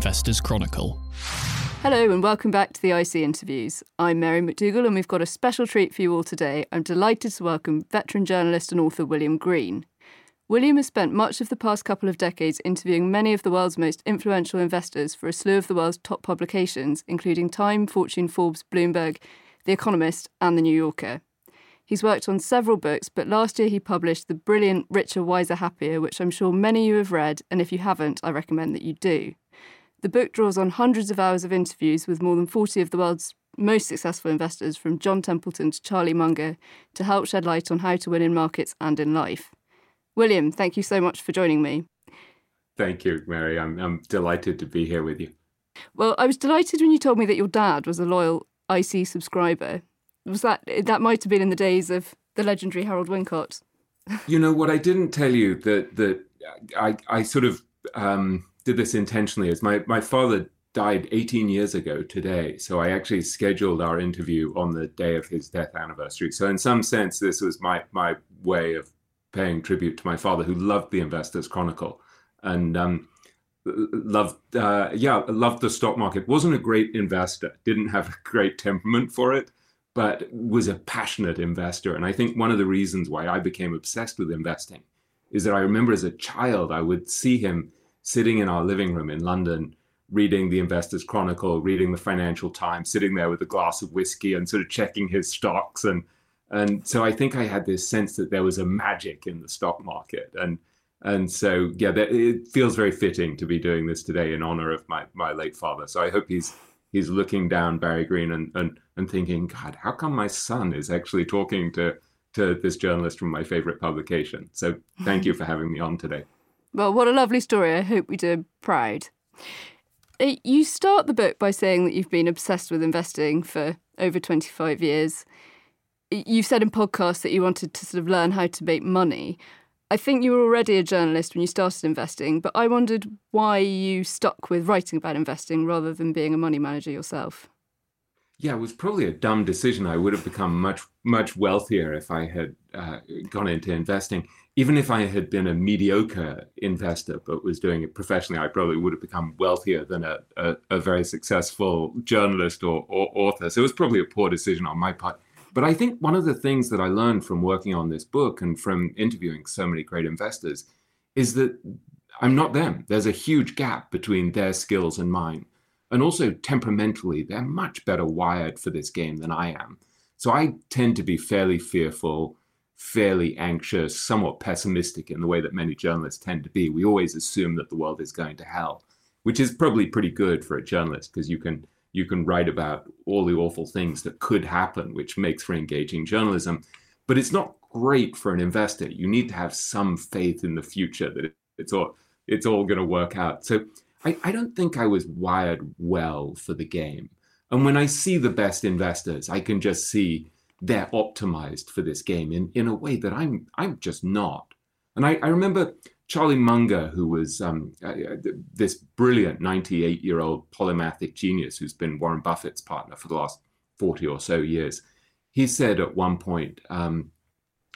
Investors Chronicle. Hello and welcome back to the IC interviews. I'm Mary McDougall and we've got a special treat for you all today. I'm delighted to welcome veteran journalist and author William Green. William has spent much of the past couple of decades interviewing many of the world's most influential investors for a slew of the world's top publications, including Time, Fortune, Forbes, Bloomberg, The Economist, and The New Yorker. He's worked on several books, but last year he published the brilliant Richer, Wiser, Happier, which I'm sure many of you have read, and if you haven't, I recommend that you do. The book draws on hundreds of hours of interviews with more than 40 of the world's most successful investors, from John Templeton to Charlie Munger, to help shed light on how to win in markets and in life. William, thank you so much for joining me. Thank you, Mary. I'm, I'm delighted to be here with you. Well, I was delighted when you told me that your dad was a loyal IC subscriber was that that might have been in the days of the legendary Harold Wincott. you know what I didn't tell you that that I I sort of um, did this intentionally. Is my my father died 18 years ago today so i actually scheduled our interview on the day of his death anniversary. So in some sense this was my my way of paying tribute to my father who loved the investors chronicle and um, loved uh, yeah loved the stock market. Wasn't a great investor didn't have a great temperament for it but was a passionate investor. And I think one of the reasons why I became obsessed with investing is that I remember as a child, I would see him sitting in our living room in London, reading the Investors Chronicle, reading the Financial Times, sitting there with a glass of whiskey and sort of checking his stocks. And, and so I think I had this sense that there was a magic in the stock market. And, and so, yeah, that, it feels very fitting to be doing this today in honor of my, my late father. So I hope he's he's looking down Barry Green and, and, and thinking, God, how come my son is actually talking to, to this journalist from my favorite publication? So thank you for having me on today. Well, what a lovely story. I hope we do proud. Uh, you start the book by saying that you've been obsessed with investing for over 25 years. You've said in podcasts that you wanted to sort of learn how to make money. I think you were already a journalist when you started investing, but I wondered why you stuck with writing about investing rather than being a money manager yourself. Yeah, it was probably a dumb decision. I would have become much, much wealthier if I had uh, gone into investing. Even if I had been a mediocre investor but was doing it professionally, I probably would have become wealthier than a, a, a very successful journalist or, or author. So it was probably a poor decision on my part. But I think one of the things that I learned from working on this book and from interviewing so many great investors is that I'm not them. There's a huge gap between their skills and mine. And also temperamentally, they're much better wired for this game than I am. So I tend to be fairly fearful, fairly anxious, somewhat pessimistic in the way that many journalists tend to be. We always assume that the world is going to hell, which is probably pretty good for a journalist because you can you can write about all the awful things that could happen, which makes for engaging journalism. But it's not great for an investor. You need to have some faith in the future that it's all it's all going to work out. So I, I don't think I was wired well for the game. And when I see the best investors, I can just see they're optimized for this game in, in a way that I'm I'm just not. And I, I remember Charlie Munger, who was um, uh, uh this brilliant 98 year old polymathic genius who's been Warren Buffett's partner for the last 40 or so years, he said at one point um,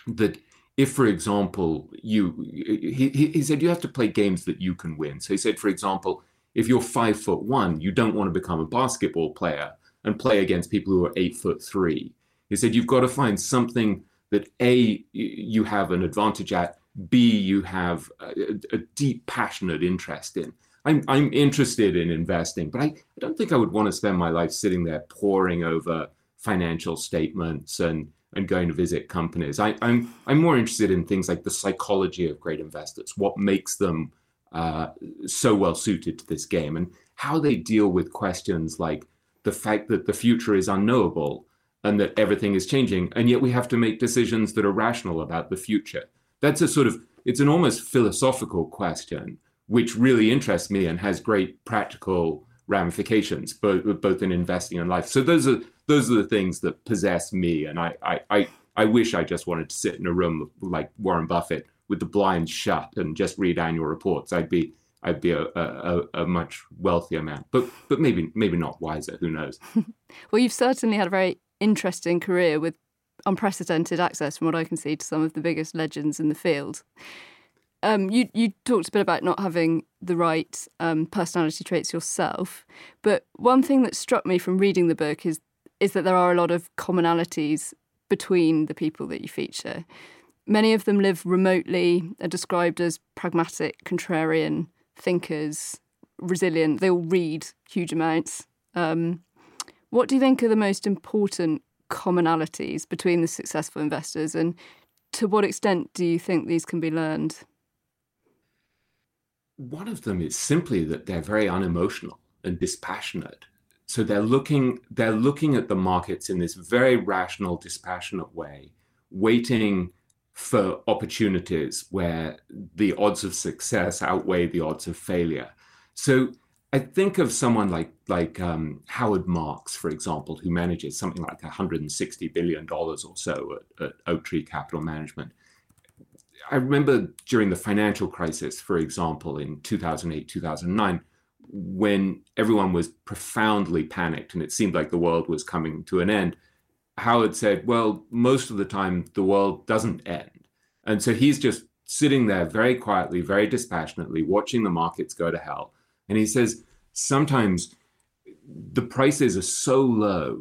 that if, for example, you, he, he said you have to play games that you can win. So he said, for example, if you're five foot one, you don't want to become a basketball player and play against people who are eight foot three. He said you've got to find something that A, you have an advantage at, B, you have a, a deep, passionate interest in. I'm, I'm interested in investing, but I, I don't think I would want to spend my life sitting there poring over financial statements and, and going to visit companies. I, I'm, I'm more interested in things like the psychology of great investors, what makes them uh, so well suited to this game, and how they deal with questions like the fact that the future is unknowable and that everything is changing, and yet we have to make decisions that are rational about the future that's a sort of it's an almost philosophical question which really interests me and has great practical ramifications both both in investing and life so those are those are the things that possess me and i i i, I wish i just wanted to sit in a room like warren buffett with the blinds shut and just read annual reports i'd be I'd be a, a, a, much wealthier man, but but maybe maybe not wiser. Who knows? well, you've certainly had a very interesting career with unprecedented access, from what I can see, to some of the biggest legends in the field. um, you you talked a bit about not having the right um, personality traits yourself, but one thing that struck me from reading the book is is that there are a lot of commonalities between the people that you feature. Many of them live remotely, are described as pragmatic, contrarian thinkers, resilient. They all read huge amounts. Um, what do you think are the most important commonalities between the successful investors, and to what extent do you think these can be learned? One of them is simply that they're very unemotional and dispassionate. So they're looking they're looking at the markets in this very rational, dispassionate way, waiting for opportunities where the odds of success outweigh the odds of failure. So I think of someone like like um, Howard Marks, for example, who manages something like 160 billion dollars or so at, at Oaktree Capital Management. I remember during the financial crisis, for example, in 2008, 2009, when everyone was profoundly panicked and it seemed like the world was coming to an end, Howard said, Well, most of the time the world doesn't end. And so he's just sitting there very quietly, very dispassionately, watching the markets go to hell and he says sometimes the prices are so low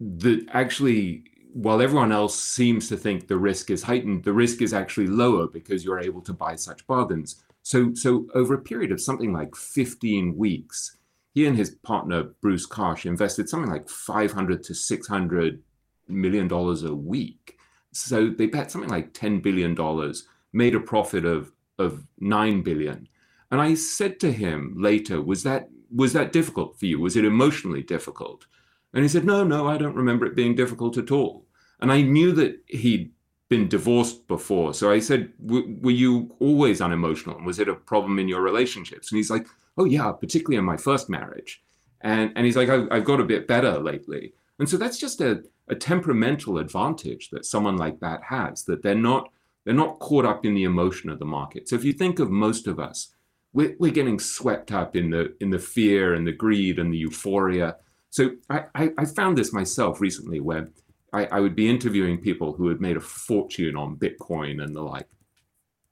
that actually, while everyone else seems to think the risk is heightened, the risk is actually lower because you're able to buy such bargains. So, so over a period of something like 15 weeks, he and his partner Bruce Karsh invested something like 500 to 600 million dollars a week. So they bet something like 10 billion dollars, made a profit of of 9 billion. And I said to him later, was that was that difficult for you? Was it emotionally difficult? And he said, no, no, I don't remember it being difficult at all. And I knew that he'd been divorced before. So I said, were you always unemotional? And was it a problem in your relationships? And he's like, oh, yeah, particularly in my first marriage. And, and he's like, I've, I've got a bit better lately. And so that's just a, a temperamental advantage that someone like that has, that they're not, they're not caught up in the emotion of the market. So if you think of most of us, we're, we're getting swept up in the in the fear and the greed and the euphoria. So I, I, I found this myself recently where I, I would be interviewing people who had made a fortune on Bitcoin and the like.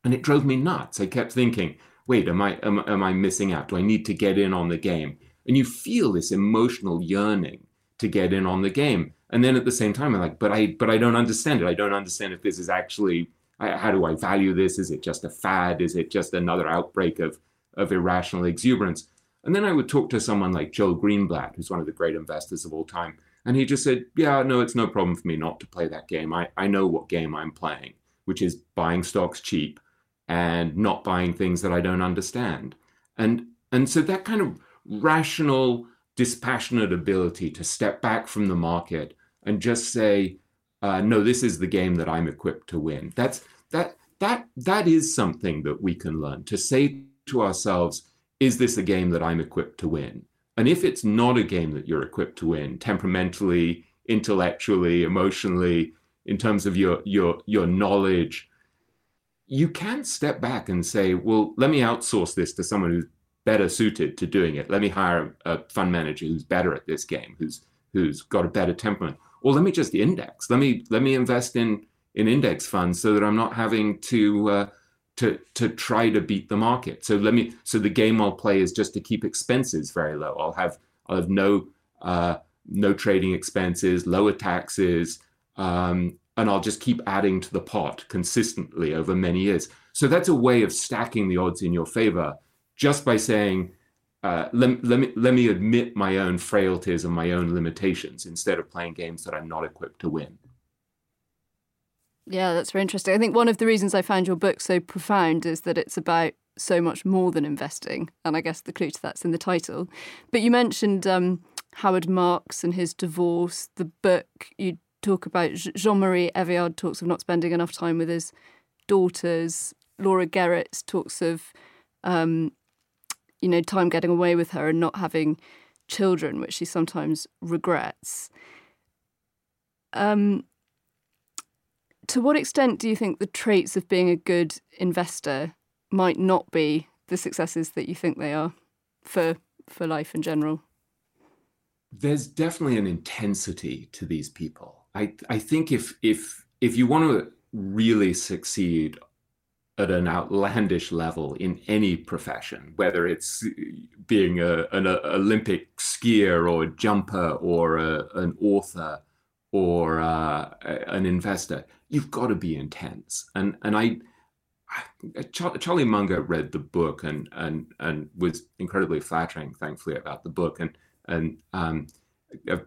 And it drove me nuts. I kept thinking, wait, am I am, am I missing out? Do I need to get in on the game? And you feel this emotional yearning to get in on the game. And then at the same time, I'm like, but I but I don't understand it. I don't understand if this is actually how do I value this? Is it just a fad? Is it just another outbreak of of irrational exuberance. And then I would talk to someone like Joel Greenblatt, who's one of the great investors of all time. And he just said, Yeah, no, it's no problem for me not to play that game. I, I know what game I'm playing, which is buying stocks cheap and not buying things that I don't understand. And and so that kind of rational, dispassionate ability to step back from the market and just say, uh, no, this is the game that I'm equipped to win. That's that that that is something that we can learn to say to ourselves, is this a game that I'm equipped to win? And if it's not a game that you're equipped to win, temperamentally, intellectually, emotionally, in terms of your your your knowledge, you can step back and say, well, let me outsource this to someone who's better suited to doing it. Let me hire a fund manager who's better at this game, who's who's got a better temperament. Or let me just index. Let me let me invest in in index funds so that I'm not having to uh, to to try to beat the market. So let me so the game I'll play is just to keep expenses very low. I'll have I'll have no uh, no trading expenses, lower taxes, um, and I'll just keep adding to the pot consistently over many years. So that's a way of stacking the odds in your favor just by saying, uh, let, let, me, let me admit my own frailties and my own limitations instead of playing games that I'm not equipped to win. Yeah, that's very interesting. I think one of the reasons I found your book so profound is that it's about so much more than investing. And I guess the clue to that's in the title. But you mentioned um, Howard Marks and his divorce, the book. You talk about Jean Marie Eveillard talks of not spending enough time with his daughters. Laura Geritz talks of, um, you know, time getting away with her and not having children, which she sometimes regrets. Um, to what extent do you think the traits of being a good investor might not be the successes that you think they are for for life in general? There's definitely an intensity to these people. I I think if if if you want to really succeed at an outlandish level in any profession, whether it's being a, an Olympic skier or a jumper or a, an author or uh, an investor, you've got to be intense. And and I, I, Charlie Munger read the book and and and was incredibly flattering, thankfully, about the book. And and um, a,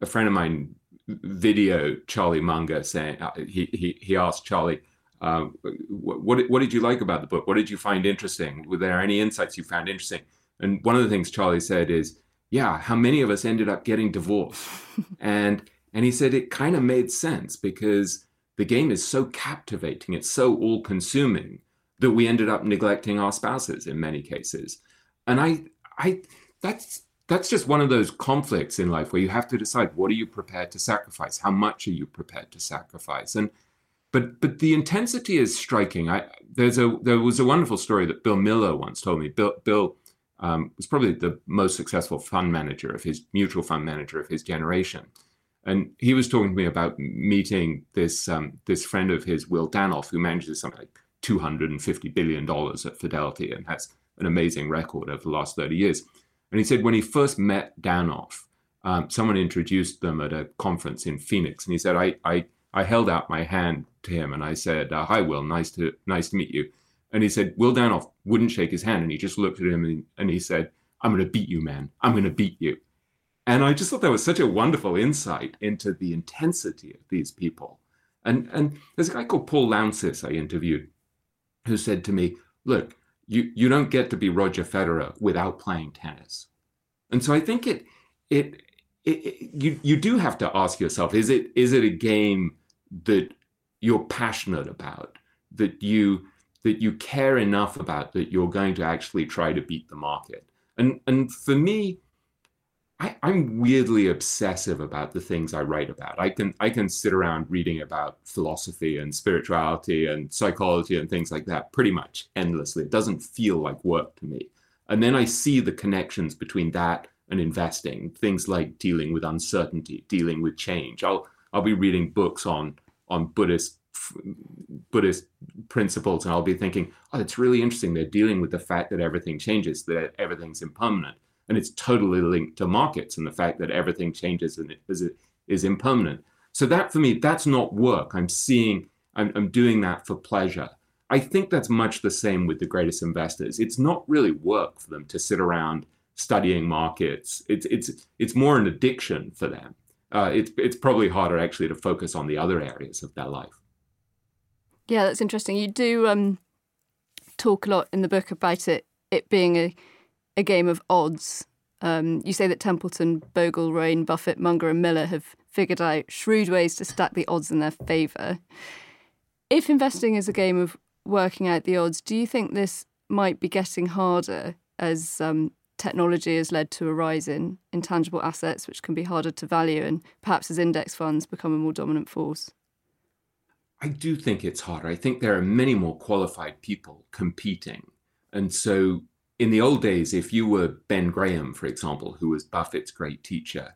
a friend of mine video Charlie Munger saying uh, he he he asked Charlie uh, what, what did you like about the book? What did you find interesting? Were there any insights you found interesting? And one of the things Charlie said is, yeah, how many of us ended up getting divorced? and and he said it kind of made sense because the game is so captivating, it's so all-consuming that we ended up neglecting our spouses in many cases. And I I that's that's just one of those conflicts in life where you have to decide what are you prepared to sacrifice? How much are you prepared to sacrifice? And but but the intensity is striking. I there's a there was a wonderful story that Bill Miller once told me. Bill Bill um, was probably the most successful fund manager of his mutual fund manager of his generation, and he was talking to me about meeting this um, this friend of his, Will Danoff, who manages something like two hundred and fifty billion dollars at Fidelity and has an amazing record over the last thirty years. And he said when he first met Danoff, um, someone introduced them at a conference in Phoenix, and he said, "I I I held out my hand to him and I said, uh, "Hi, Will. Nice to nice to meet you." And he said, Will Danoff wouldn't shake his hand, and he just looked at him and, and he said, "I'm going to beat you, man. I'm going to beat you." And I just thought that was such a wonderful insight into the intensity of these people. And and there's a guy called Paul Lountzis I interviewed, who said to me, "Look, you you don't get to be Roger Federer without playing tennis." And so I think it it, it, it you you do have to ask yourself, is it is it a game that you're passionate about, that you that you care enough about that you're going to actually try to beat the market. And and for me, I, am weirdly obsessive about the things I write about. I can I can sit around reading about philosophy and spirituality and psychology and things like that pretty much endlessly. It doesn't feel like work to me. And then I see the connections between that and investing, things like dealing with uncertainty, dealing with change. I'll I'll be reading books on on Buddhist Buddhist principles, and I'll be thinking, oh, it's really interesting. They're dealing with the fact that everything changes, that everything's impermanent, and it's totally linked to markets and the fact that everything changes and is is impermanent. So that for me, that's not work. I'm seeing, I'm, I'm doing that for pleasure. I think that's much the same with the greatest investors. It's not really work for them to sit around studying markets. It's it's it's more an addiction for them uh, it's it's probably harder actually to focus on the other areas of their life. Yeah, that's interesting. You do um, talk a lot in the book about it it being a a game of odds. Um, you say that Templeton, Bogle, Rain, Buffett, Munger, and Miller have figured out shrewd ways to stack the odds in their favour. If investing is a game of working out the odds, do you think this might be getting harder as um, technology has led to a rise in intangible assets, which can be harder to value, and perhaps as index funds become a more dominant force? I do think it's harder. I think there are many more qualified people competing. And so in the old days, if you were Ben Graham, for example, who was Buffett's great teacher,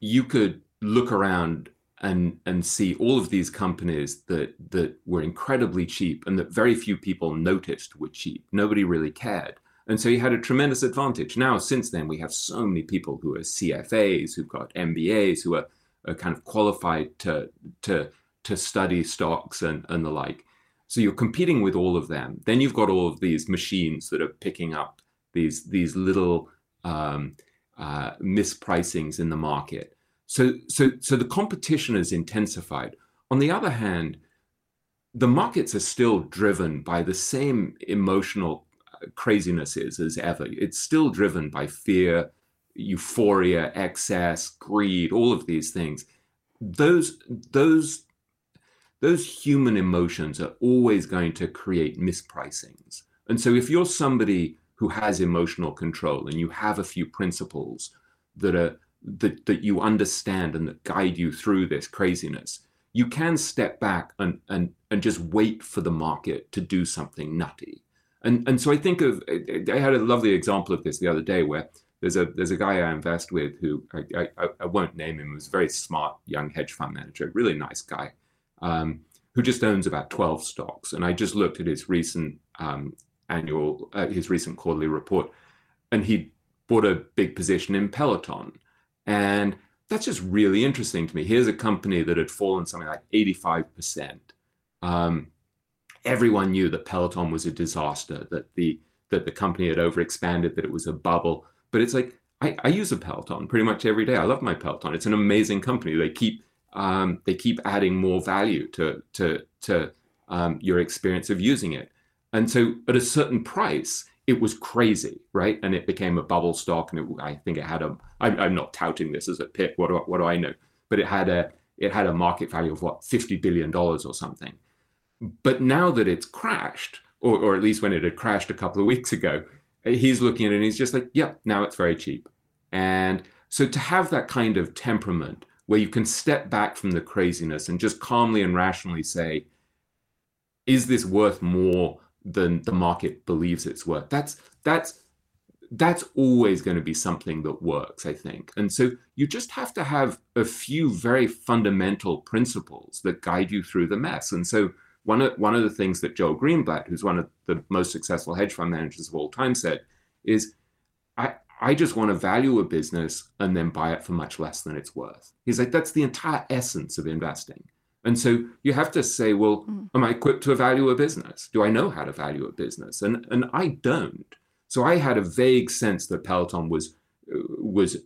you could look around and and see all of these companies that that were incredibly cheap and that very few people noticed were cheap. Nobody really cared. And so he had a tremendous advantage. Now, since then, we have so many people who are CFAs, who've got MBAs, who are, are kind of qualified to, to, to study stocks and, and the like. So you're competing with all of them. Then you've got all of these machines that are picking up these, these little um, uh, mispricings in the market. So, so, so the competition is intensified. On the other hand, the markets are still driven by the same emotional crazinesses as ever. It's still driven by fear, euphoria, excess, greed, all of these things. Those those those human emotions are always going to create mispricings. And so if you're somebody who has emotional control and you have a few principles that are that, that you understand and that guide you through this craziness, you can step back and, and, and just wait for the market to do something nutty. And and so I think of I had a lovely example of this the other day where there's a there's a guy I invest with who I, I, I won't name him. Was a very smart young hedge fund manager, really nice guy, um, who just owns about 12 stocks. And I just looked at his recent um, annual, uh, his recent quarterly report, and he bought a big position in Peloton. And that's just really interesting to me. Here's a company that had fallen something like 85%. Um, everyone knew that Peloton was a disaster, that the that the company had overexpanded, that it was a bubble. But it's like I, I use a Peloton pretty much every day. I love my Peloton. It's an amazing company. They keep um, they keep adding more value to to to um, your experience of using it. And so at a certain price, it was crazy, right? And it became a bubble stock, and it, I think it had a. I'm, I'm not touting this as a pick. What do, what do I know? But it had a it had a market value of what fifty billion dollars or something. But now that it's crashed, or or at least when it had crashed a couple of weeks ago, he's looking at it and he's just like, "Yep, yeah, now it's very cheap." And so to have that kind of temperament where you can step back from the craziness and just calmly and rationally say, "Is this worth more?" than the market believes it's worth. That's that's that's always going to be something that works, I think. And so you just have to have a few very fundamental principles that guide you through the mess. And so one of one of the things that Joel Greenblatt, who's one of the most successful hedge fund managers of all time, said is I I just want to value a business and then buy it for much less than it's worth. He's like, that's the entire essence of investing. And so you have to say, well, mm. am I equipped to value a business? Do I know how to value a business? And and I don't. So I had a vague sense that Peloton was was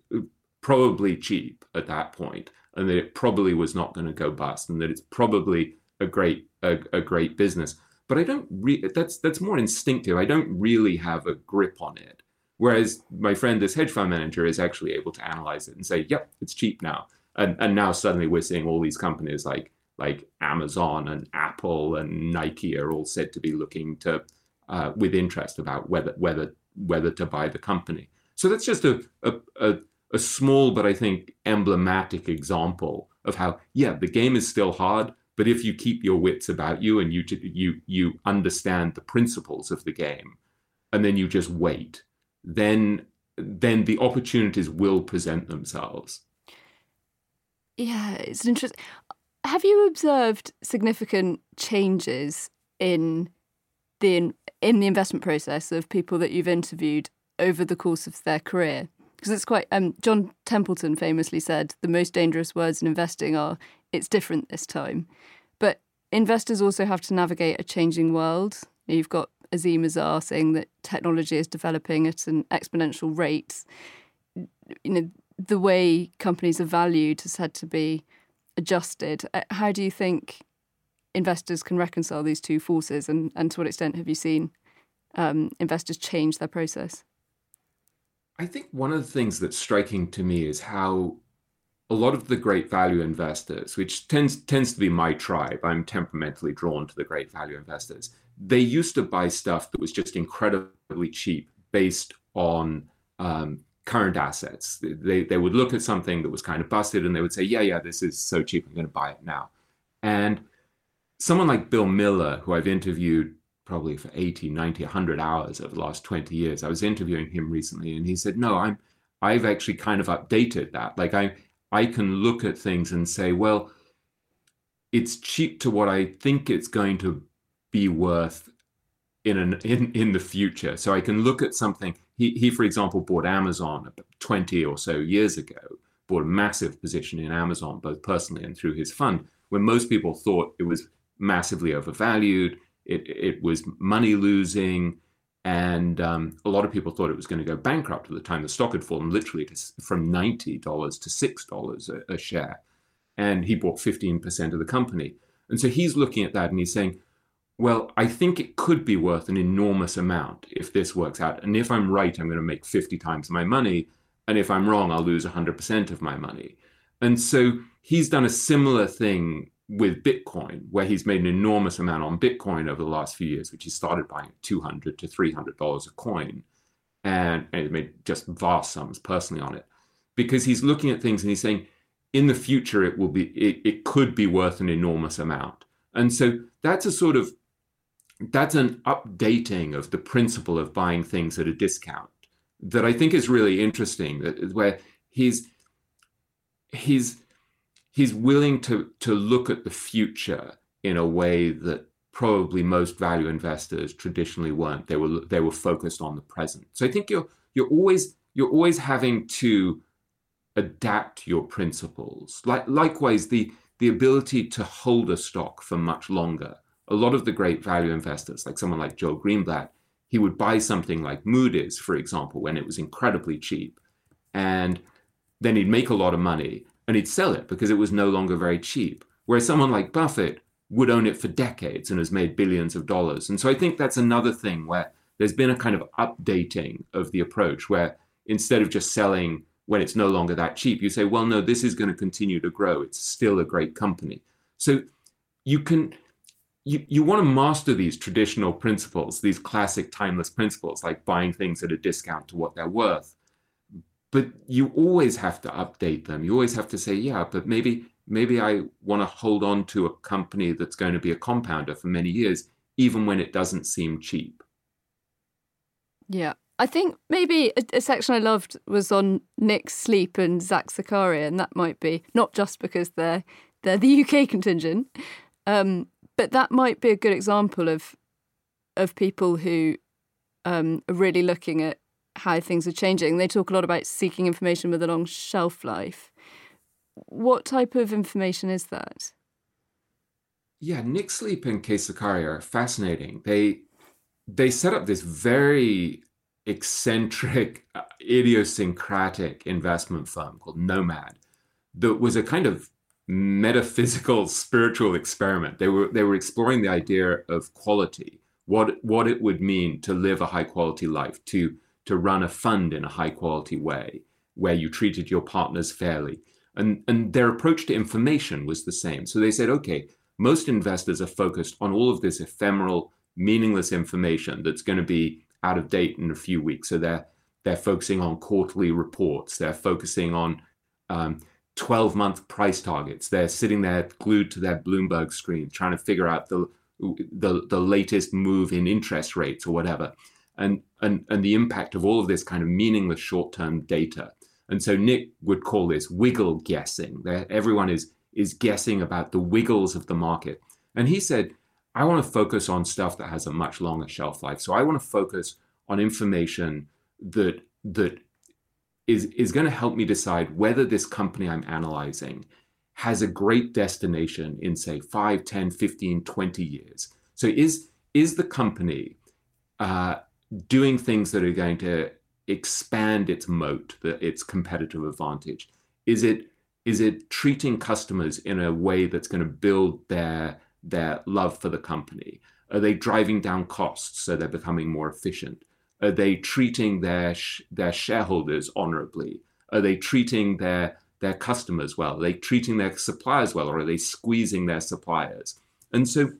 probably cheap at that point, and that it probably was not going to go bust, and that it's probably a great a, a great business. But I don't re- that's that's more instinctive. I don't really have a grip on it. Whereas my friend, this hedge fund manager, is actually able to analyze it and say, "Yep, it's cheap now." And and now suddenly we're seeing all these companies like like Amazon and Apple and Nike are all said to be looking to uh, with interest about whether whether whether to buy the company. So that's just a, a, a a small but I think emblematic example of how yeah the game is still hard, but if you keep your wits about you and you you you understand the principles of the game, and then you just wait, then then the opportunities will present themselves. Yeah, it's interesting. Have you observed significant changes in the in the investment process of people that you've interviewed over the course of their career? Because it's quite. Um, John Templeton famously said the most dangerous words in investing are "it's different this time," but investors also have to navigate a changing world. You've got Azeem Azhar saying that technology is developing at an exponential rate. You know, the way companies are valued has had to be adjusted. Uh, how do you think investors can reconcile these two forces, and, and to what extent have you seen um, investors change their process? I think one of the things that's striking to me is how a lot of the great value investors, which tends tends to be my tribe, I'm temperamentally drawn to the great value investors. They used to buy stuff that was just incredibly cheap based on um, current assets. They, they would look at something that was kind of busted and they would say, yeah, yeah, this is so cheap, I'm going to buy it now. And someone like Bill Miller, who I've interviewed probably for 80, 90, 100 hours over the last 20 years, I was interviewing him recently and he said, no, I'm, I've actually kind of updated that. Like I, I can look at things and say, well, it's cheap to what I think it's going to be worth in an in in the future. So I can look at something he, he, for example, bought Amazon 20 or so years ago, bought a massive position in Amazon, both personally and through his fund, when most people thought it was massively overvalued, it, it was money losing, and um, a lot of people thought it was going to go bankrupt at the time. The stock had fallen literally to, from $90 to $6 a, a share. And he bought 15% of the company. And so he's looking at that and he's saying, well, I think it could be worth an enormous amount if this works out. And if I'm right, I'm going to make 50 times my money. And if I'm wrong, I'll lose 100% of my money. And so he's done a similar thing with Bitcoin, where he's made an enormous amount on Bitcoin over the last few years, which he started buying 200 to $300 a coin. And, and he made just vast sums personally on it because he's looking at things and he's saying, in the future, it will be, it, it could be worth an enormous amount. And so that's a sort of that's an updating of the principle of buying things at a discount that I think is really interesting. That where he's he's he's willing to to look at the future in a way that probably most value investors traditionally weren't. They were they were focused on the present. So I think you're you're always you're always having to adapt your principles. Like likewise, the the ability to hold a stock for much longer. A lot of the great value investors, like someone like Joe Greenblatt, he would buy something like Moody's, for example, when it was incredibly cheap, and then he'd make a lot of money and he'd sell it because it was no longer very cheap. Whereas someone like Buffett would own it for decades and has made billions of dollars. And so I think that's another thing where there's been a kind of updating of the approach where instead of just selling when it's no longer that cheap, you say, well, no, this is going to continue to grow. It's still a great company. So you can you, you want to master these traditional principles, these classic timeless principles, like buying things at a discount to what they're worth. But you always have to update them. You always have to say, yeah, but maybe maybe I want to hold on to a company that's going to be a compounder for many years, even when it doesn't seem cheap. Yeah. I think maybe a, a, section I loved was on Nick Sleep and Zach Zakaria, and that might be not just because they're they're the UK contingent, um, but that might be a good example of of people who um, are really looking at how things are changing. They talk a lot about seeking information with a long shelf life. What type of information is that? Yeah, Nick Sleep and Qais Zakaria are fascinating. They they set up this very eccentric, uh, idiosyncratic investment firm called Nomad that was a kind of metaphysical spiritual experiment. They were they were exploring the idea of quality, what what it would mean to live a high quality life, to to run a fund in a high quality way, where you treated your partners fairly. And, and their approach to information was the same. So they said, okay, most investors are focused on all of this ephemeral, meaningless information that's going to be out of date in a few weeks. So they're they're focusing on quarterly reports. They're focusing on um, 12 month price targets. They're sitting there glued to their Bloomberg screen trying to figure out the the, the latest move in interest rates or whatever, and, and, and the impact of all of this kind of meaningless short term data. And so Nick would call this wiggle guessing. Everyone is, is guessing about the wiggles of the market. And he said, I want to focus on stuff that has a much longer shelf life. So I want to focus on information that that is, is going to help me decide whether this company I'm analyzing has a great destination in, say, 5, 10, 15, 20 years. So is, is the company uh, doing things that are going to expand its moat, the, its competitive advantage? Is it is it treating customers in a way that's going to build their their love for the company? Are they driving down costs so they're becoming more efficient? Are they treating their sh- their shareholders honorably? Are they treating their their customers well? Are they treating their suppliers well, or are they squeezing their suppliers? And so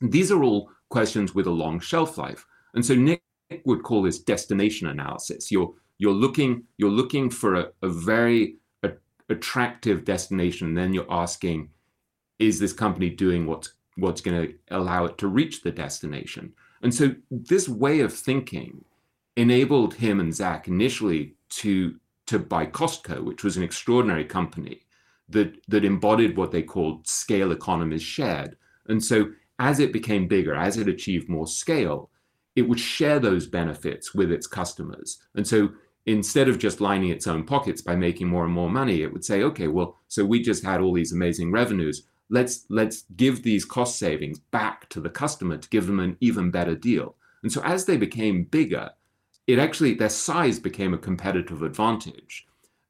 these are all questions with a long shelf life. And so Nick would call this destination analysis. You're you're looking you're looking for a, a very a, attractive destination, and then you're asking, is this company doing what's what's going to allow it to reach the destination? And so this way of thinking enabled him and Zach initially to to buy Costco, which was an extraordinary company that that embodied what they called scale economies shared. And so as it became bigger, as it achieved more scale, it would share those benefits with its customers. And so instead of just lining its own pockets by making more and more money, it would say, okay, well, so we just had all these amazing revenues let's let's give these cost savings back to the customer to give them an even better deal. And so as they became bigger, it actually their size became a competitive advantage.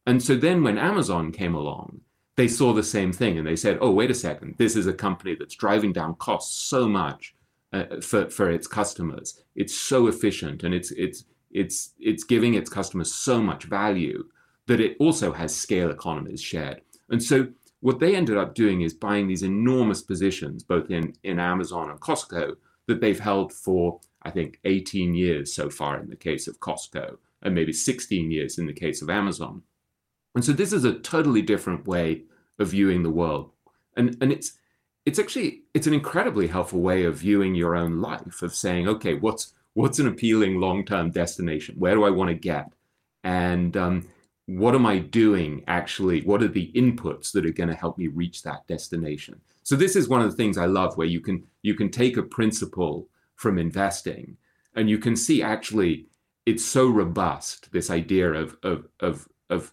And so then when Amazon came along, they saw the same thing and they said, "Oh, wait a second, this is a company that's driving down costs so much uh, for for its customers. It's so efficient and it's it's it's it's giving its customers so much value that it also has scale economies shared." And so what they ended up doing is buying these enormous positions, both in, in Amazon and Costco, that they've held for, I think, 18 years so far in the case of Costco, and maybe 16 years in the case of Amazon. And so this is a totally different way of viewing the world. And, and it's, it's actually it's an incredibly helpful way of viewing your own life of saying okay what's what's an appealing long-term destination where do i want to get and um, what am I doing actually? What are the inputs that are going to help me reach that destination? So this is one of the things I love where you can you can take a principle from investing and you can see actually it's so robust this idea of of of of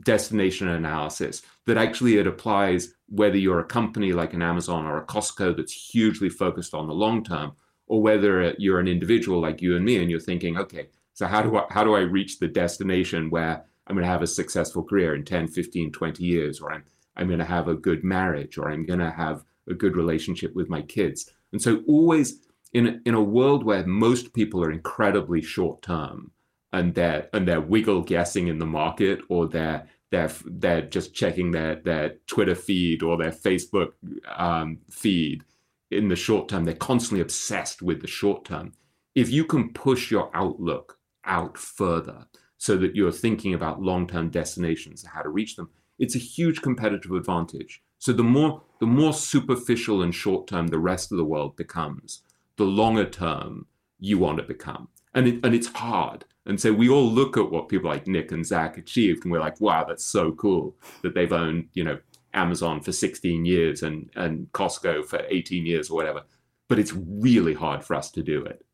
destination analysis that actually it applies whether you're a company like an Amazon or a Costco that's hugely focused on the long term or whether you're an individual like you and me and you're thinking okay so how do I how do I reach the destination where I'm going to have a successful career in 10 15 20 years or I'm I'm going to have a good marriage or I'm going to have a good relationship with my kids and so always in a, in a world where most people are incredibly short term and they're and they're wiggle guessing in the market or they're they're they're just checking their their Twitter feed or their Facebook um, feed in the short term. They're constantly obsessed with the short term. If you can push your outlook out further so that you're thinking about long-term destinations and how to reach them, it's a huge competitive advantage. So the more the more superficial and short term the rest of the world becomes, the longer term you want to become. And it, and it's hard and so we all look at what people like Nick and Zach achieved, and we're like, wow, that's so cool that they've owned, you know, Amazon for 16 years and, and Costco for 18 years or whatever. But it's really hard for us to do it.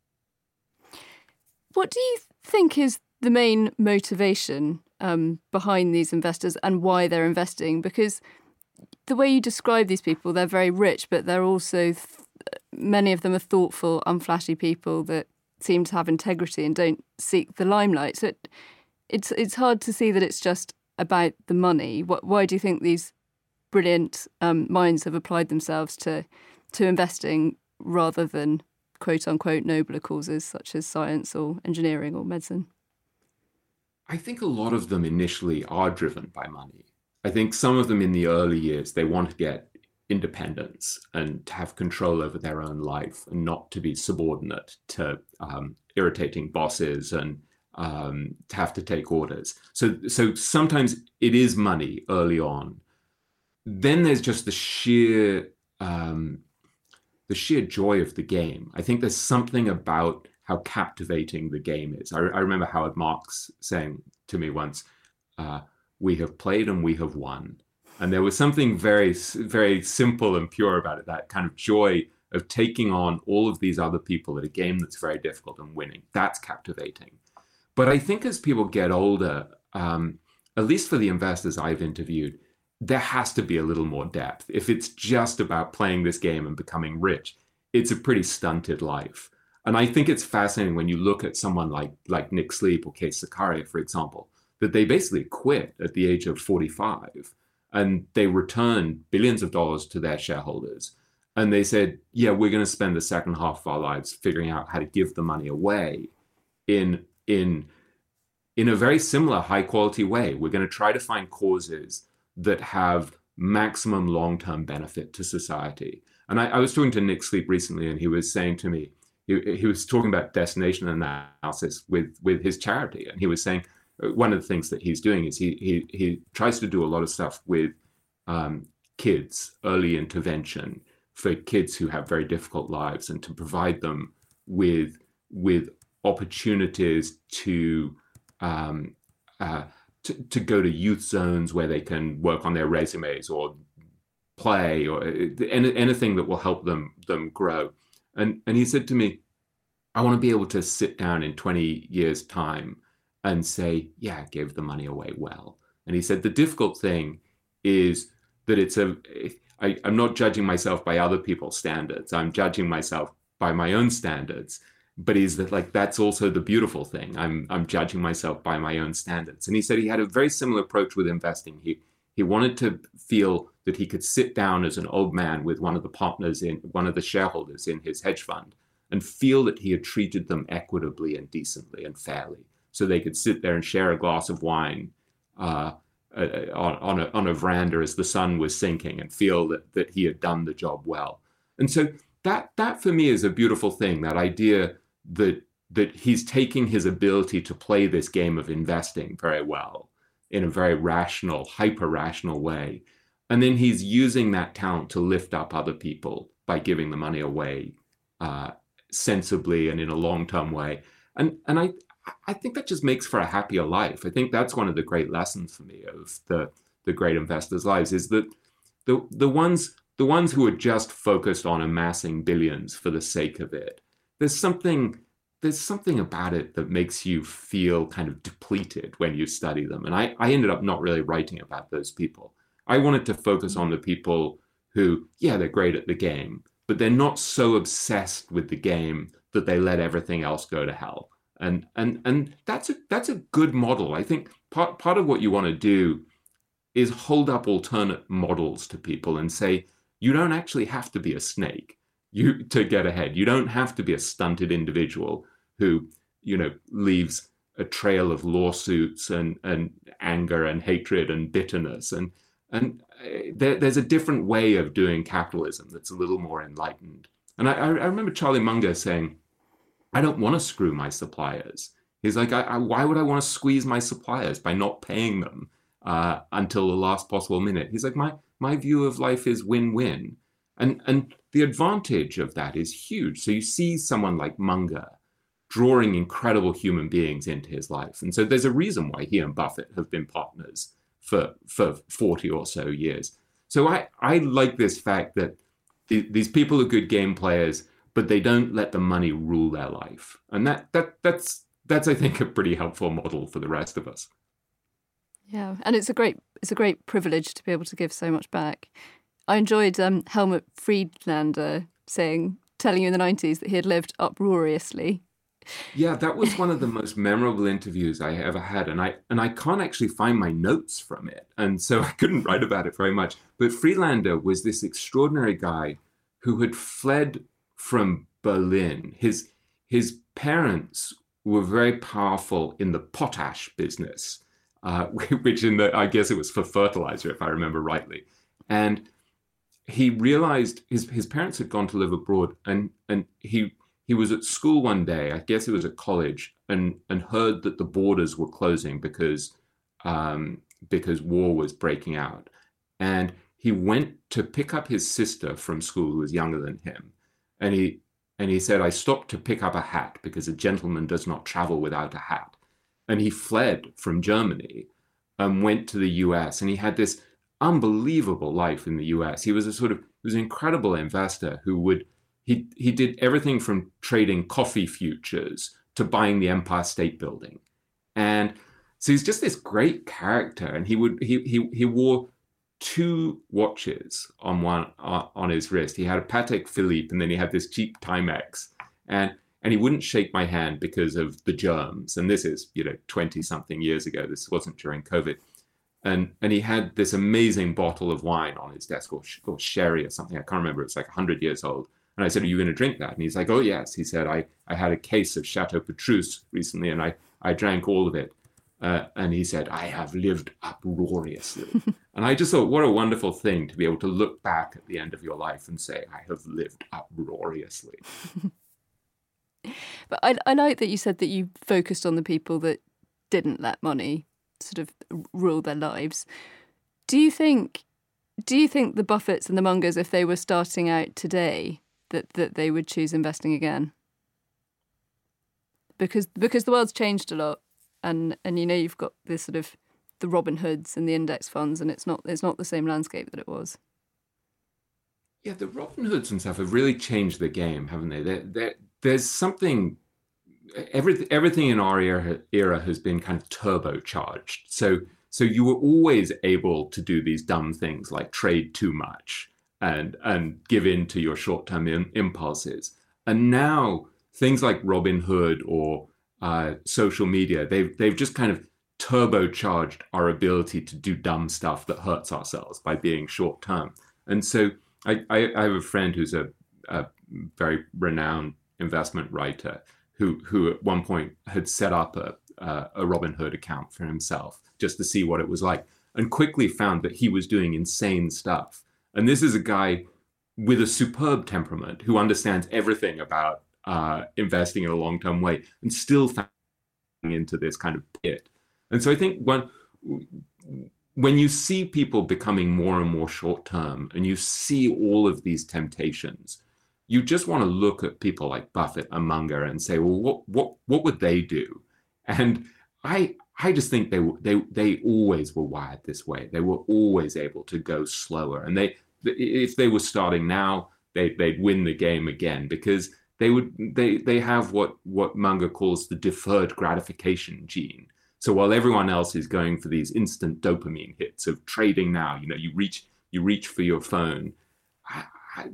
What do you think is the main motivation um, behind these investors and why they're investing? Because the way you describe these people, they're very rich, but they're also, th- many of them are thoughtful, unflashy people that seem to have integrity and don't seek the limelight. So it, it's it's hard to see that it's just about the money. What, why do you think these brilliant um, minds have applied themselves to to investing rather than quote unquote nobler causes such as science or engineering or medicine? I think a lot of them initially are driven by money. I think some of them in the early years they want to get independence and to have control over their own life and not to be subordinate to um, irritating bosses and um, to have to take orders. So, so sometimes it is money early on. Then there's just the sheer um, the sheer joy of the game. I think there's something about how captivating the game is. I, I remember Howard Marks saying to me once, uh, "We have played and we have won." and there was something very very simple and pure about it that kind of joy of taking on all of these other people at a game that's very difficult and winning that's captivating but i think as people get older um, at least for the investors i've interviewed there has to be a little more depth if it's just about playing this game and becoming rich it's a pretty stunted life and i think it's fascinating when you look at someone like like nick sleep or Qais Zakaria for example that they basically quit at the age of 45 and they returned billions of dollars to their shareholders. And they said, yeah, we're going to spend the second half of our lives figuring out how to give the money away in, in, in a very similar high quality way. We're going to try to find causes that have maximum long term benefit to society. And I, I, was talking to Nick Sleep recently, and he was saying to me, he, he was talking about destination analysis with, with his charity. And he was saying, one of the things that he's doing is he he he tries to do a lot of stuff with um, kids, early intervention for kids who have very difficult lives, and to provide them with with opportunities to um, uh, to, to go to youth zones where they can work on their resumes or play or uh, anything that will help them them grow. And and he said to me, I want to be able to sit down in 20 years' time and say, yeah, I gave the money away well. And he said, the difficult thing is that it's a, I, I'm not judging myself by other people's standards. I'm judging myself by my own standards. But is that like that's also the beautiful thing? I'm I'm judging myself by my own standards. And he said he had a very similar approach with investing. He he wanted to feel that he could sit down as an old man with one of the partners in one of the shareholders in his hedge fund and feel that he had treated them equitably and decently and fairly so they could sit there and share a glass of wine uh, uh, on, on, a, on a veranda as the sun was sinking and feel that, that he had done the job well. And so that that for me is a beautiful thing. That idea that that he's taking his ability to play this game of investing very well in a very rational, hyper rational way, and then he's using that talent to lift up other people by giving the money away uh, sensibly and in a long term way. And and I I think that just makes for a happier life. I think that's one of the great lessons for me of the the great investors' lives is that the the ones the ones who are just focused on amassing billions for the sake of it, there's something there's something about it that makes you feel kind of depleted when you study them. And I, I ended up not really writing about those people. I wanted to focus on the people who, yeah, they're great at the game, but they're not so obsessed with the game that they let everything else go to hell. And and and that's a that's a good model. I think part part of what you want to do is hold up alternate models to people and say, you don't actually have to be a snake you to get ahead. You don't have to be a stunted individual who, you know, leaves a trail of lawsuits and and anger and hatred and bitterness and and uh, there, there's a different way of doing capitalism that's a little more enlightened. And I, I remember Charlie Munger saying, I don't want to screw my suppliers. He's like, I, I, why would I want to squeeze my suppliers by not paying them uh, until the last possible minute? He's like, my my view of life is win-win, and and the advantage of that is huge. So you see someone like Munger drawing incredible human beings into his life, and so there's a reason why he and Buffett have been partners for for 40 or so years. So I I like this fact that these people are good game players but they don't let the money rule their life. And that that that's that's I think a pretty helpful model for the rest of us. Yeah, and it's a great it's a great privilege to be able to give so much back. I enjoyed um, Helmut Friedlaender saying, telling you in the nineties that he had lived uproariously. Yeah, that was one of the most memorable interviews I ever had, and I and I can't actually find my notes from it, and so I couldn't write about it very much. But Friedlaender was this extraordinary guy who had fled from Berlin. His his parents were very powerful in the potash business, uh, which in the I guess it was for fertilizer, if I remember rightly. And he realized his his parents had gone to live abroad, and and he he was at school one day, I guess it was at college, and and heard that the borders were closing because um, because war was breaking out, and he went to pick up his sister from school, who was younger than him, and he and he said, I stopped to pick up a hat because a gentleman does not travel without a hat. And he fled from Germany and went to the US. And he had this unbelievable life in the US. He was a sort of he was an incredible investor who would he he did everything from trading coffee futures to buying the Empire State Building. And so he's just this great character. And he would he he he wore two watches on one uh, on his wrist. He had a Patek Philippe, and then he had this cheap Timex, and and he wouldn't shake my hand because of the germs. And this is you know twenty something years ago. This wasn't during COVID, and and he had this amazing bottle of wine on his desk, or, or sherry or something. I can't remember. It's like hundred years old. And I said, "Are you going to drink that?" And he's like, "Oh yes." He said, "I I had a case of Chateau Petrus recently, and I I drank all of it." Uh, and he said, I have lived uproariously. and I just thought, what a wonderful thing to be able to look back at the end of your life and say, I have lived uproariously. but I, I like that you said that you focused on the people that didn't let money sort of rule their lives. Do you think do you think the Buffetts and the Mungers, if they were starting out today, that, that they would choose investing again? Because because the world's changed a lot and and you know you've got this sort of the Robinhoods and the index funds, and it's not it's not the same landscape that it was. Yeah, the Robinhoods and stuff have really changed the game, haven't they? There, there, there's something. Everything, everything in our era, era has been kind of turbocharged. So, so you were always able to do these dumb things like trade too much and and give in to your short-term impulses. And now things like Robinhood or uh, social media, they've they've just kind of turbocharged our ability to do dumb stuff that hurts ourselves by being short term. And so I, I, I, have a friend who's a, a very renowned investment writer who who at one point had set up a a Robinhood account for himself just to see what it was like, and quickly found that he was doing insane stuff. And this is a guy with a superb temperament who understands everything about uh, investing in a long term way and still falling into this kind of pit. And so I think when when you see people becoming more and more short term and you see all of these temptations, you just want to look at people like Buffett and Munger and say, well, what what what would they do And I I just think they they they always were wired this way. They were always able to go slower, and they if they were starting now, they they'd win the game again because they would they they have what what Munger calls the deferred gratification gene. So while everyone else is going for these instant dopamine hits of trading now, you know, you reach you reach for your phone. I, I,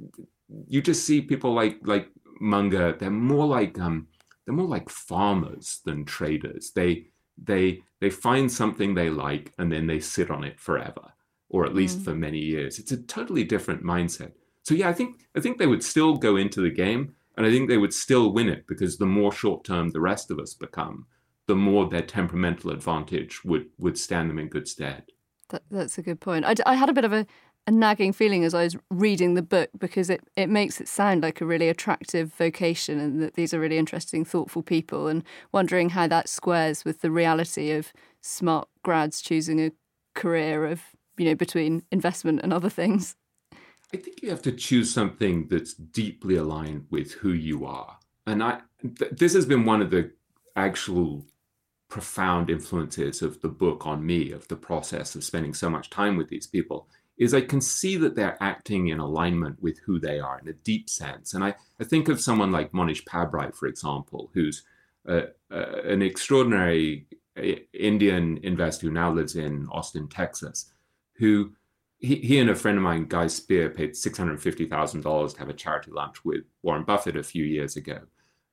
you just see people like like Munger. They're more like um, they're more like farmers than traders. They they they find something they like and then they sit on it forever or at least mm. for many years it's a totally different mindset so yeah i think i think they would still go into the game and i think they would still win it because the more short term the rest of us become the more their temperamental advantage would would stand them in good stead that, that's a good point I, I had a bit of a a nagging feeling as I was reading the book because it, it makes it sound like a really attractive vocation and that these are really interesting, thoughtful people, and wondering how that squares with the reality of smart grads choosing a career of, you know, between investment and other things. I think you have to choose something that's deeply aligned with who you are. And I th- this has been one of the actual profound influences of the book on me, of the process of spending so much time with these people is I can see that they're acting in alignment with who they are in a deep sense. And I, I think of someone like Mohnish Pabrai, for example, who's uh, uh, an extraordinary uh, Indian investor who now lives in Austin, Texas, who he, he and a friend of mine, Guy Spier, paid $650,000 to have a charity lunch with Warren Buffett a few years ago.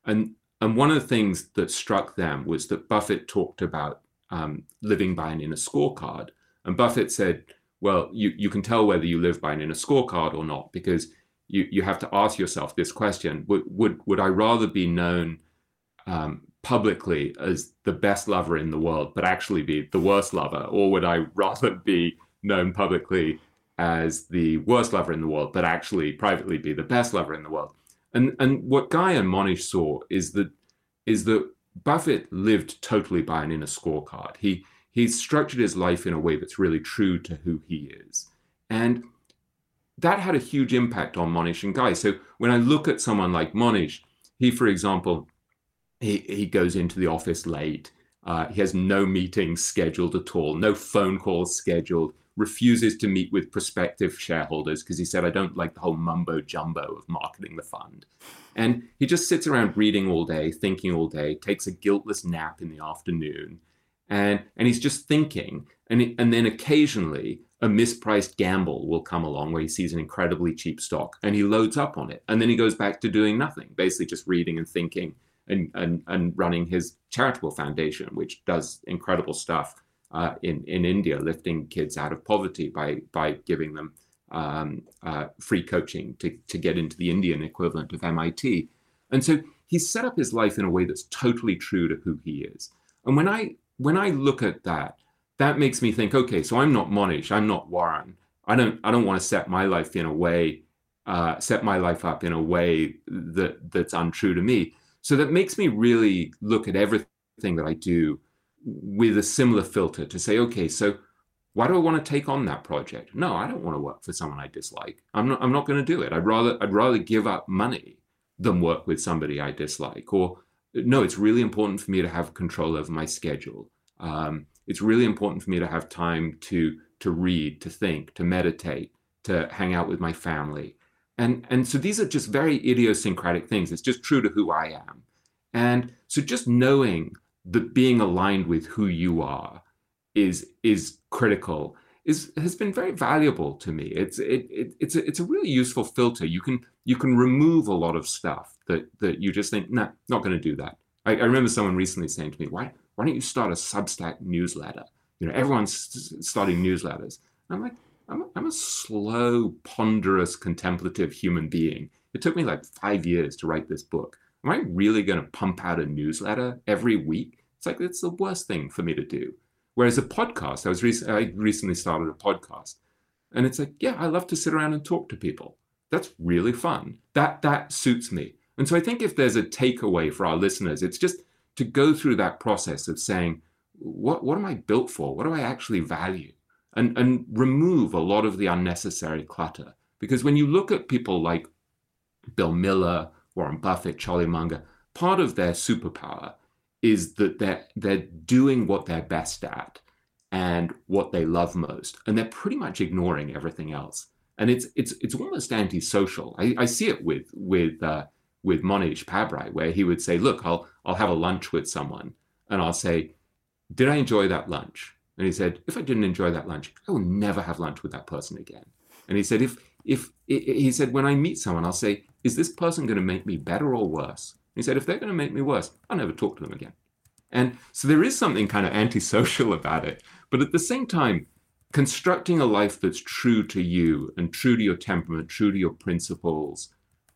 And, and one of the things that struck them was that Buffett talked about um, living by an inner scorecard. And Buffett said, well, you, you can tell whether you live by an inner scorecard or not because you, you have to ask yourself this question would, would, would I rather be known um, publicly as the best lover in the world, but actually be the worst lover? Or would I rather be known publicly as the worst lover in the world, but actually privately be the best lover in the world? And, and what Guy and Mohnish saw is that, is that Buffett lived totally by an inner scorecard. He, he's structured his life in a way that's really true to who he is. And that had a huge impact on Mohnish and Guy. So when I look at someone like Mohnish, he, for example, he, he goes into the office late. Uh, he has no meetings scheduled at all, no phone calls scheduled, refuses to meet with prospective shareholders because he said, I don't like the whole mumbo jumbo of marketing the fund. And he just sits around reading all day, thinking all day, takes a guiltless nap in the afternoon, and and he's just thinking. And and then occasionally a mispriced gamble will come along where he sees an incredibly cheap stock and he loads up on it. And then he goes back to doing nothing basically just reading and thinking and and, and running his charitable foundation which does incredible stuff uh, in in India lifting kids out of poverty by by giving them um, uh, free coaching to to get into the Indian equivalent of MIT and so he's set up his life in a way that's totally true to who he is. And when I when I look at that, that makes me think, okay, so I'm not Mohnish, I'm not Warren. I don't I don't want to set my life in a way, uh, set my life up in a way that that's untrue to me. So that makes me really look at everything that I do with a similar filter to say, okay, so why do I want to take on that project? No, I don't want to work for someone I dislike. I'm not I'm not going to do it. I'd rather I'd rather give up money than work with somebody I dislike or no, it's really important for me to have control over my schedule. Um, it's really important for me to have time to to read, to think, to meditate, to hang out with my family. And and so these are just very idiosyncratic things. It's just true to who I am. And so just knowing that being aligned with who you are is is critical is has been very valuable to me. It's it, it it's a, it's a really useful filter. You can you can remove a lot of stuff that that you just think, nah, not going to do that. I, I, remember someone recently saying to me, why why don't you start a Substack newsletter? You know, everyone's starting newsletters. I'm like, I'm a, I'm a slow, ponderous, contemplative human being. It took me like five years to write this book. Am I really going to pump out a newsletter every week? It's like it's the worst thing for me to do. Whereas a podcast, I was rec- I recently started a podcast, and it's like, yeah, I love to sit around and talk to people. That's really fun. That that suits me. And so I think if there's a takeaway for our listeners, it's just to go through that process of saying, what what am I built for? What do I actually value? And and remove a lot of the unnecessary clutter. Because when you look at people like Bill Miller, Warren Buffett, Charlie Munger, part of their superpower is that they're they're doing what they're best at and what they love most, and they're pretty much ignoring everything else. And it's it's it's almost antisocial. I, I see it with with uh, with Mohnish Pabrai, where he would say, "Look, I'll I'll have a lunch with someone, and I'll say, did I enjoy that lunch?" And he said, "If I didn't enjoy that lunch, I will never have lunch with that person again." And he said, "If if he said when I meet someone, I'll say, is this person going to make me better or worse?" He said, if they're going to make me worse, I'll never talk to them again. And so there is something kind of antisocial about it. But at the same time, constructing a life that's true to you and true to your temperament, true to your principles,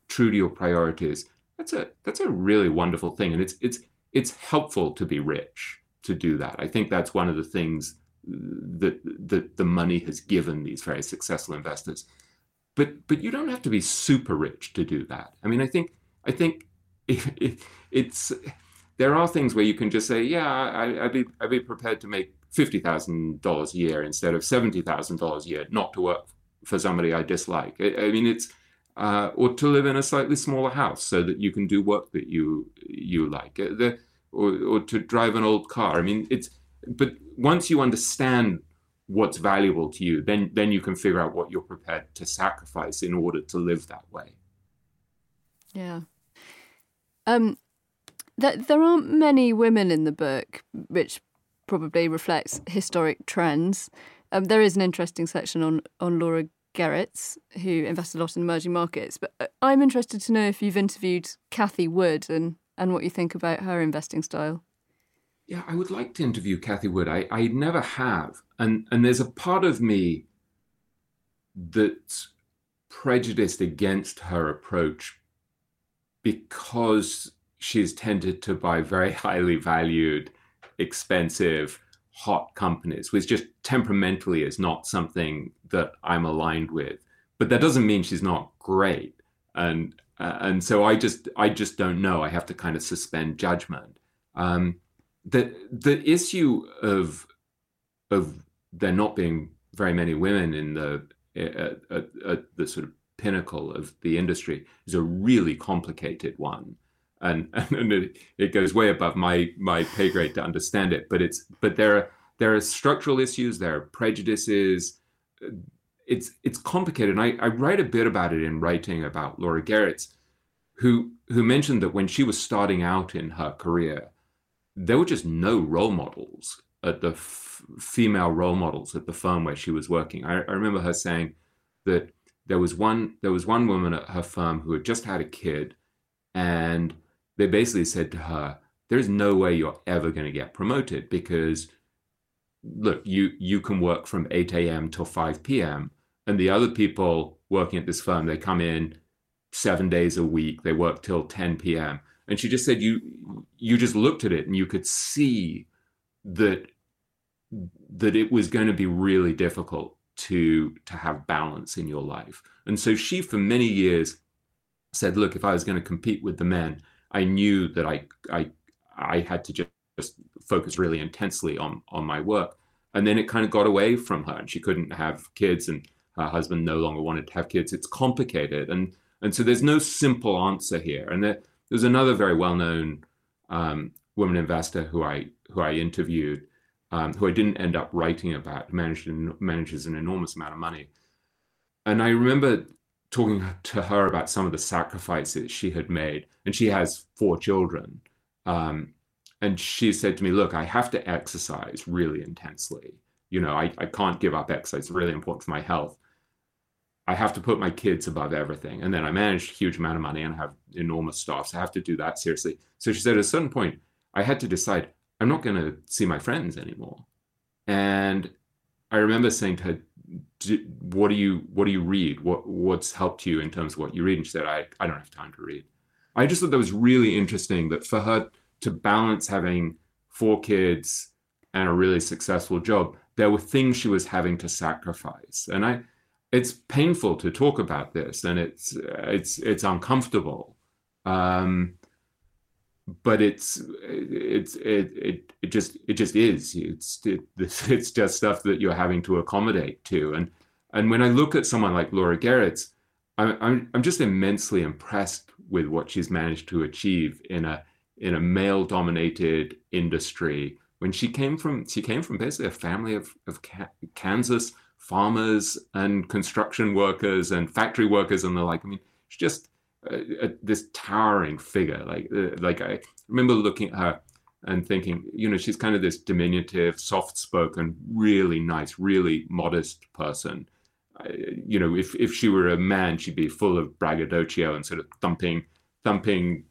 true to your priorities, that's a that's a really wonderful thing. And it's it's it's helpful to be rich to do that. I think that's one of the things that that the money has given these very successful investors. But but you don't have to be super rich to do that. I mean, I think I think it, it's there are things where you can just say, yeah, I, would be I'd be prepared to make fifty thousand dollars a year instead of seventy thousand dollars a year, not to work for somebody I dislike. I, I mean, it's uh, or to live in a slightly smaller house so that you can do work that you you like, uh, the, or or to drive an old car. I mean, it's but once you understand what's valuable to you, then then you can figure out what you're prepared to sacrifice in order to live that way. Yeah. Um, there, there aren't many women in the book, which probably reflects historic trends. Um, there is an interesting section on on Laura Geritz, who invests a lot in emerging markets. But uh, I'm interested to know if you've interviewed Cathie Wood and, and what you think about her investing style. Yeah, I would like to interview Cathie Wood. I, I never have. And, and there's a part of me that's prejudiced against her approach because she's tended to buy very highly valued, expensive, hot companies, which just temperamentally is not something that I'm aligned with. But that doesn't mean she's not great. And uh, and so I just I just don't know. I have to kind of suspend judgment. Um, the the issue of of there not being very many women in the at, at, at the sort of pinnacle of the industry is a really complicated one. And and it, it goes way above my my pay grade to understand it but it's but there are there are structural issues there are prejudices. It's it's complicated. And I, I write a bit about it in writing about Laura Geritz who who mentioned that when she was starting out in her career there were just no role models at the f- female role models at the firm where she was working. I, I remember her saying that there was one there was one woman at her firm who had just had a kid and they basically said to her there's no way you're ever going to get promoted because look you you can work from 8 a.m till 5 p.m and the other people working at this firm they come in seven days a week they work till 10 p.m and she just said you you just looked at it and you could see that that it was going to be really difficult to to have balance in your life. And so she, for many years, said, "Look, if I was going to compete with the men, I knew that I I I had to just, just focus really intensely on on my work." And then it kind of got away from her, and she couldn't have kids, and her husband no longer wanted to have kids. It's complicated, and and so there's no simple answer here. And there, there's another very well-known um, woman investor who I who I interviewed um, who I didn't end up writing about, managed, manages an enormous amount of money. And I remember talking to her about some of the sacrifices she had made, and she has four children. Um, and she said to me, Look, I have to exercise really intensely. You know, I, I can't give up exercise. It's really important for my health. I have to put my kids above everything. And then I manage a huge amount of money and have enormous staff. So I have to do that seriously. So she said at a certain point, I had to decide I'm not going to see my friends anymore. And I remember saying to her, "What do you what do you read? What what's helped you in terms of what you read?" And she said, "I I don't have time to read." I just thought that was really interesting that for her to balance having four kids and a really successful job, there were things she was having to sacrifice, and I. It's painful to talk about this, and it's it's it's uncomfortable. Um, but it's it's it, it it just it just is. It's it, it's just stuff that you're having to accommodate to. And and when I look at someone like Laura Geritz, I'm I'm I'm just immensely impressed with what she's managed to achieve in a in a male dominated industry. When she came from she came from basically a family of, of Kansas farmers and construction workers and factory workers and the like. I mean, she's just uh, this towering figure. Like uh, like I remember looking at her and thinking, you know, she's kind of this diminutive, soft spoken, really nice, really modest person. Uh, you know, if if she were a man, she'd be full of braggadocio and sort of thumping thumping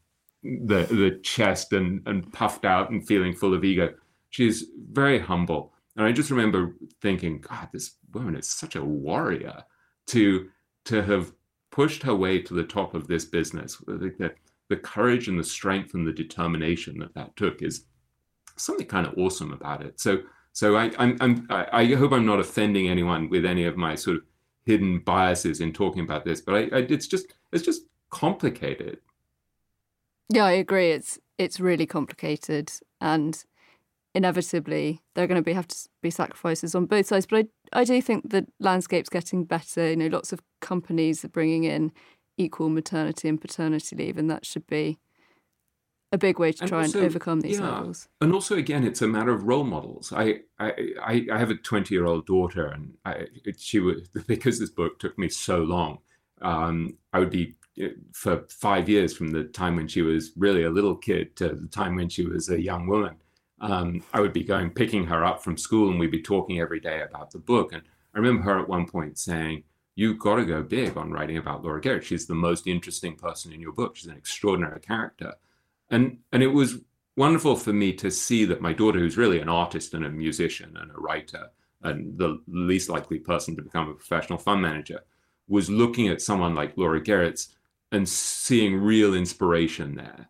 the the chest and and puffed out and feeling full of ego. She's very humble. And I just remember thinking, God, this woman is such a warrior to to have pushed her way to the top of this business. That the courage and the strength and the determination that that took is something kind of awesome about it. So so I I'm, I'm I hope I'm not offending anyone with any of my sort of hidden biases in talking about this, but I, I it's just it's just complicated. Yeah, I agree. It's it's really complicated, and inevitably there are going to be have to be sacrifices on both sides. But I I do think the landscape's getting better. You know, lots of companies are bringing in equal maternity and paternity leave, and that should be a big way to and try also, and overcome these yeah. hurdles. And also, again, it's a matter of role models. I I, I have a twenty year old daughter, and I, she was because this book took me so long. Um, I would be for five years from the time when she was really a little kid to the time when she was a young woman. Um, I would be going picking her up from school, and we'd be talking every day about the book. And I remember her at one point saying, "You've got to go big on writing about Laura Geritz. She's the most interesting person in your book. She's an extraordinary character." And and it was wonderful for me to see that my daughter, who's really an artist and a musician and a writer, and the least likely person to become a professional fund manager, was looking at someone like Laura Geritz and seeing real inspiration there.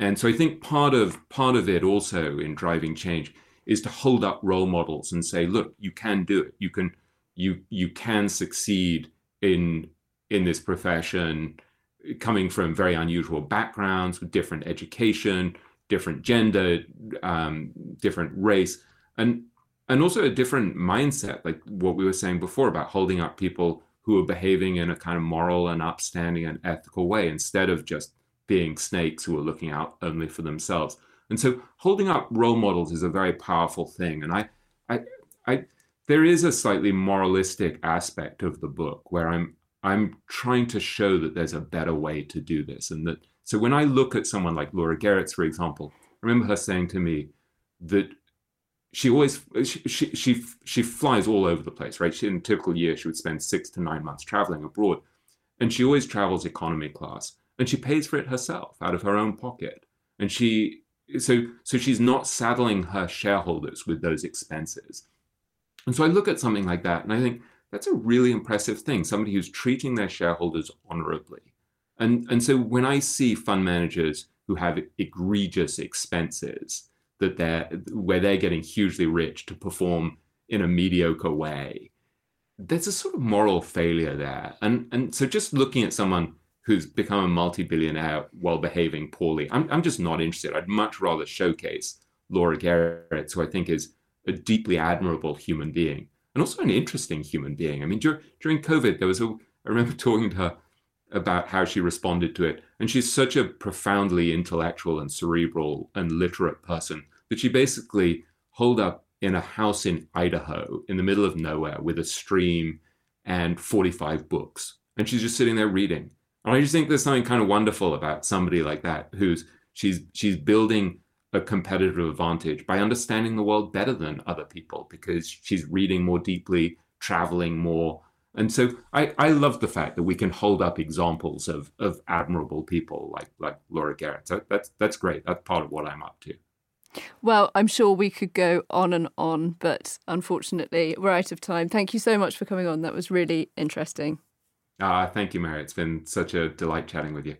And so I think part of part of it also in driving change is to hold up role models and say, look, you can do it. You can you you can succeed in in this profession coming from very unusual backgrounds with different education different gender um, different race and and also a different mindset like what we were saying before about holding up people who are behaving in a kind of moral and upstanding and ethical way instead of just being snakes who are looking out only for themselves. And so holding up role models is a very powerful thing. And I, I, I, there is a slightly moralistic aspect of the book where I'm, I'm trying to show that there's a better way to do this. And that, so when I look at someone like Laura Geritz, for example, I remember her saying to me that she always she, she she she flies all over the place, right? She, in a typical year, she would spend six to nine months traveling abroad, and she always travels economy class, and she pays for it herself out of her own pocket, and she so so she's not saddling her shareholders with those expenses, and so I look at something like that, and I think that's a really impressive thing. Somebody who's treating their shareholders honorably, and and so when I see fund managers who have egregious expenses that they're where they're getting hugely rich to perform in a mediocre way there's a sort of moral failure there. And and so just looking at someone who's become a multi-billionaire while behaving poorly i'm, I'm just not interested i'd much rather showcase laura Geritz, who i think is a deeply admirable human being and also an interesting human being i mean dur- during covid there was a i remember talking to her about how she responded to it and she's such a profoundly intellectual and cerebral and literate person that she basically holed up in a house in Idaho in the middle of nowhere with a stream and 45 books. And she's just sitting there reading. And I just think there's something kind of wonderful about somebody like that who's she's she's building a competitive advantage by understanding the world better than other people because she's reading more deeply, traveling more. And so I, I love the fact that we can hold up examples of, of admirable people like like Laura Geritz. So that's that's great. That's part of what I'm up to. Well, I'm sure we could go on and on, but unfortunately, we're out of time. Thank you so much for coming on. That was really interesting. Uh, thank you, Mary. It's been such a delight chatting with you.